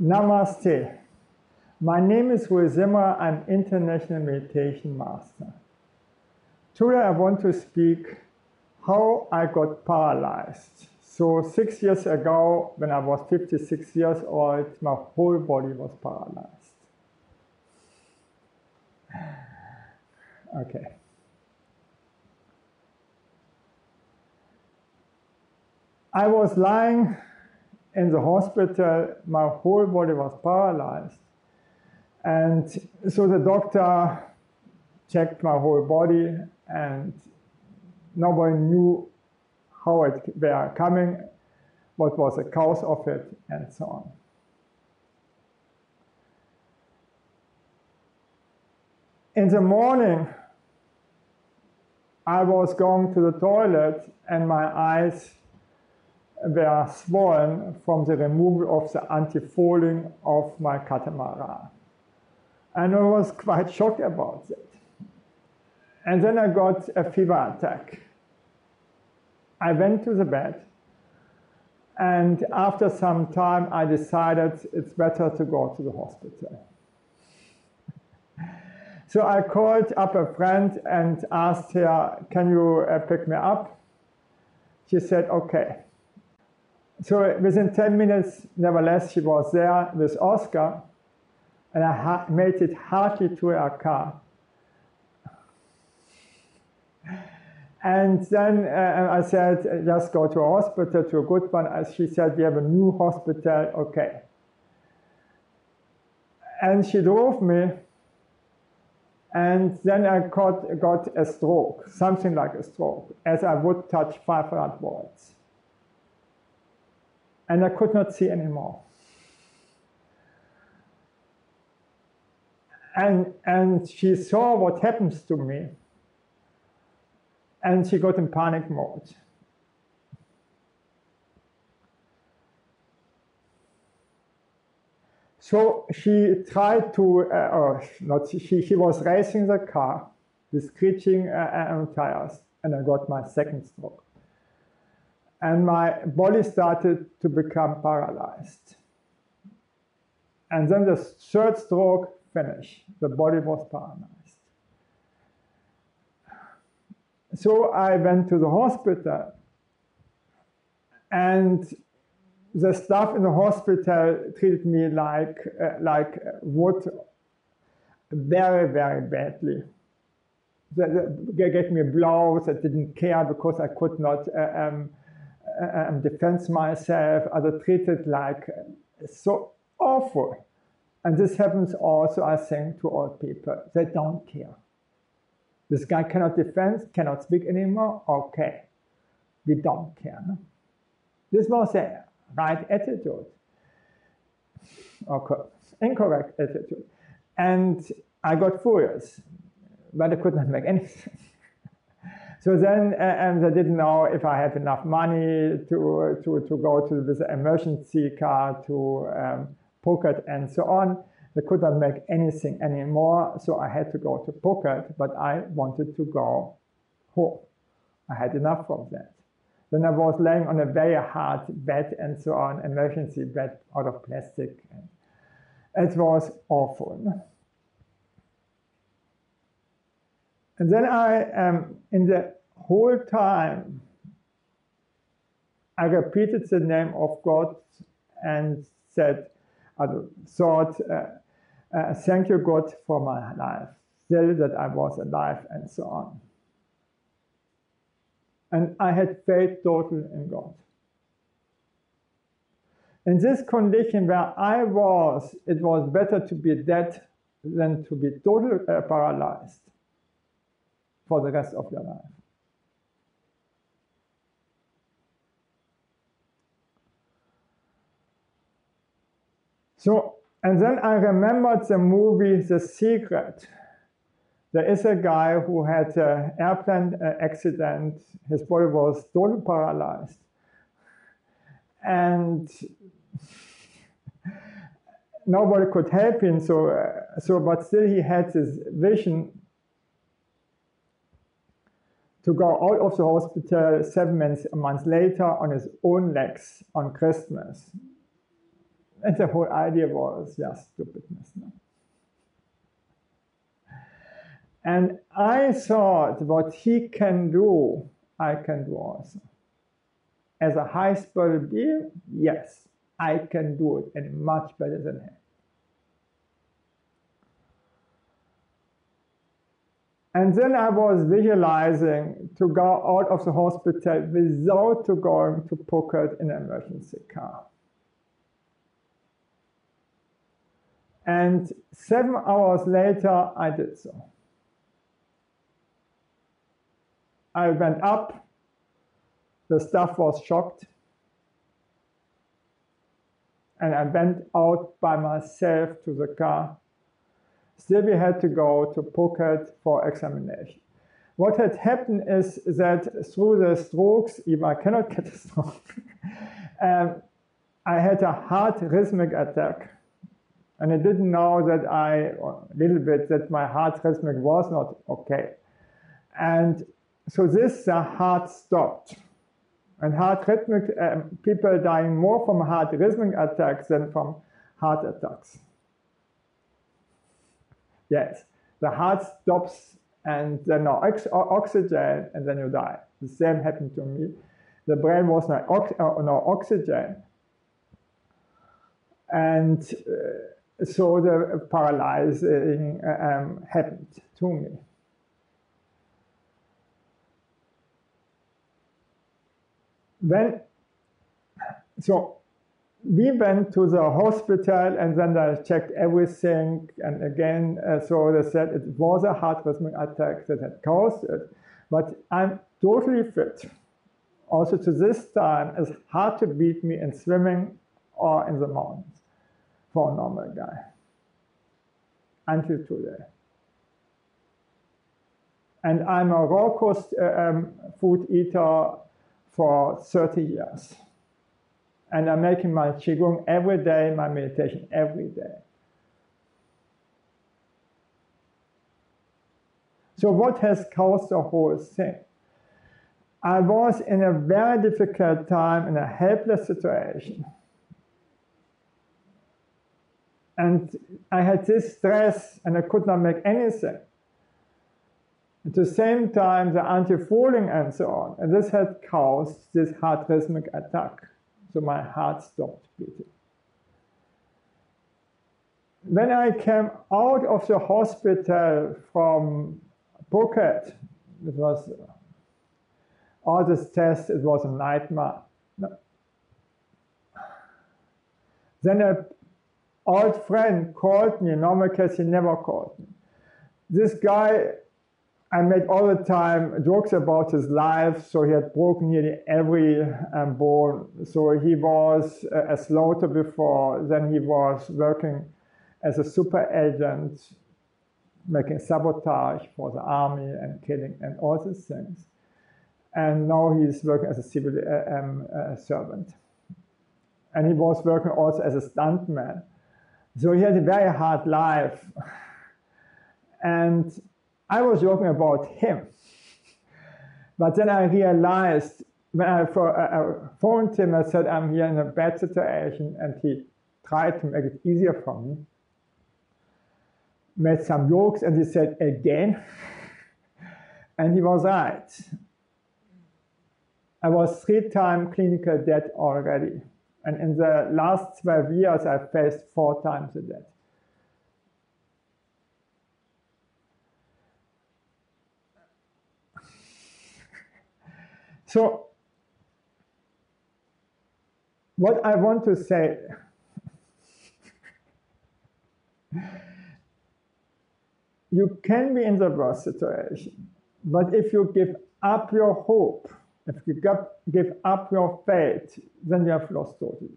Namaste. My name is Rui Zimmer. I'm International Meditation Master. Today I want to speak how I got paralyzed. So six years ago, when I was 56 years old, my whole body was paralyzed. Okay. I was lying in the hospital, my whole body was paralyzed. And so the doctor checked my whole body and nobody knew how it were coming, what was the cause of it, and so on. In the morning, I was going to the toilet and my eyes were swollen from the removal of the antifouling of my catamaran. And I was quite shocked about it. And then I got a fever attack. I went to the bed. And after some time, I decided it's better to go to the hospital. so I called up a friend and asked her, Can you uh, pick me up? She said, Okay. So within 10 minutes, nevertheless, she was there with Oscar, and I made it hardly to her car. And then uh, I said, just go to a hospital, to a good one. As she said, we have a new hospital, okay. And she drove me, and then I got, got a stroke, something like a stroke, as I would touch 500 volts and I could not see anymore. And, and she saw what happens to me, and she got in panic mode. So she tried to, uh, or not, she, she was racing the car with screeching uh, tires, and I got my second stroke and my body started to become paralyzed. And then the third stroke finished. The body was paralyzed. So I went to the hospital, and the staff in the hospital treated me like uh, like wood very very badly. They, gave me blows. I didn't care because I could not uh, um, um, defend myself, are treated like so awful. And this happens also, I think, to all people. They don't care. This guy cannot defend, cannot speak anymore. Okay, we don't care. This was a right attitude. Okay, incorrect attitude. And I got furious, but I could not make any sense. So then, uh, and I didn't know if I had enough money to, to, to go to this emergency car to um, Phuket and so on. They could not make anything anymore, so I had to go to Phuket, but I wanted to go home. I had enough of that. Then I was laying on a very hard bed and so on, emergency bed out of plastic. It was awful. And then I, um, in the whole time, I repeated the name of God and said, I thought, uh, uh, thank you, God, for my life, still that I was alive, and so on. And I had faith total in God. In this condition where I was, it was better to be dead than to be totally uh, paralyzed for the rest of your life. So, and then I remembered the movie The Secret. There is a guy who had an airplane uh, accident. His body was totally paralyzed. And nobody could help him. So, uh, so, but still he had this vision to go out of the hospital seven months, months later on his own legs on Christmas And the whole idea was just stupidness. No? And I thought what he can do, I can do also. As a high spiritual being, yes, I can do it and much better than him. And then I was visualizing to go out of the hospital without going to Phuket in an emergency car. And seven hours later, I did so. I went up. The staff was shocked. And I went out by myself to the car Still, we had to go to Phuket for examination. What had happened is that through the strokes, even I cannot get a stroke, um, I had a heart rhythmic attack. And I didn't know that I, a little bit, that my heart rhythmic was not okay. And so this, the heart stopped. And heart rhythmic, um, people dying more from heart rhythmic attacks than from heart attacks. Yes, the heart stops and then no ox oxygen and then you die. The same happened to me. The brain was no, ox uh, no oxygen. And uh, so the paralyzing um, happened to me. Then, so we went to the hospital and then they checked everything. And again, uh, so they said it was a heart rhythm attack that had caused it. But I'm totally fit. Also, to this time, it's hard to beat me in swimming or in the mountains for a normal guy until today. And I'm a raw uh, um, food eater for 30 years. And I'm making my Qigong every day, my meditation every day. So what has caused the whole thing? I was in a very difficult time, in a helpless situation. And I had this stress and I could not make anything. At the same time, the anti-fouling and so on. And this had caused this heart rhythmic attack so my heart stopped beating. When I came out of the hospital from Phuket, it was all this test, it was a nightmare. Then an old friend called me, normal case he never called me. This guy I made all the time jokes about his life. So he had broken nearly every um, bone. So he was a, a slaughter before. Then he was working as a super agent, making sabotage for the army and killing and all these things. And now he's working as a civil uh, um, uh, servant. And he was working also as a stuntman. So he had a very hard life. and I was joking about him. But then I realized when I, uh, uh, phoned him, I said, I'm here in a bad situation, and he tried to make it easier for me. Made some jokes, and he said, again. and he was right. I was three times clinical dead already. And in the last 12 years, I faced four times the death. So what I want to say you can be in the worst situation, but if you give up your hope, if you give up your faith, then you have lost totally.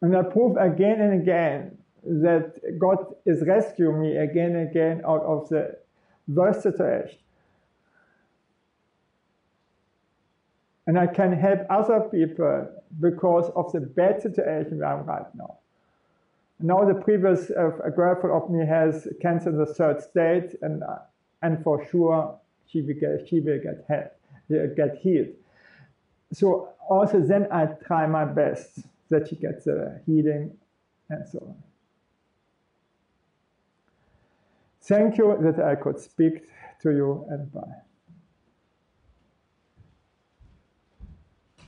And I prove again and again that God is rescuing me again and again out of the versatile. And I can help other people because of the bad situation where I'm right now. Now the previous uh, girlfriend of me has cancer in the third stage, and uh, and for sure she will get she will get help, get healed. so also then I try my best that she gets the healing and so on. Thank you that I could speak to you and bye.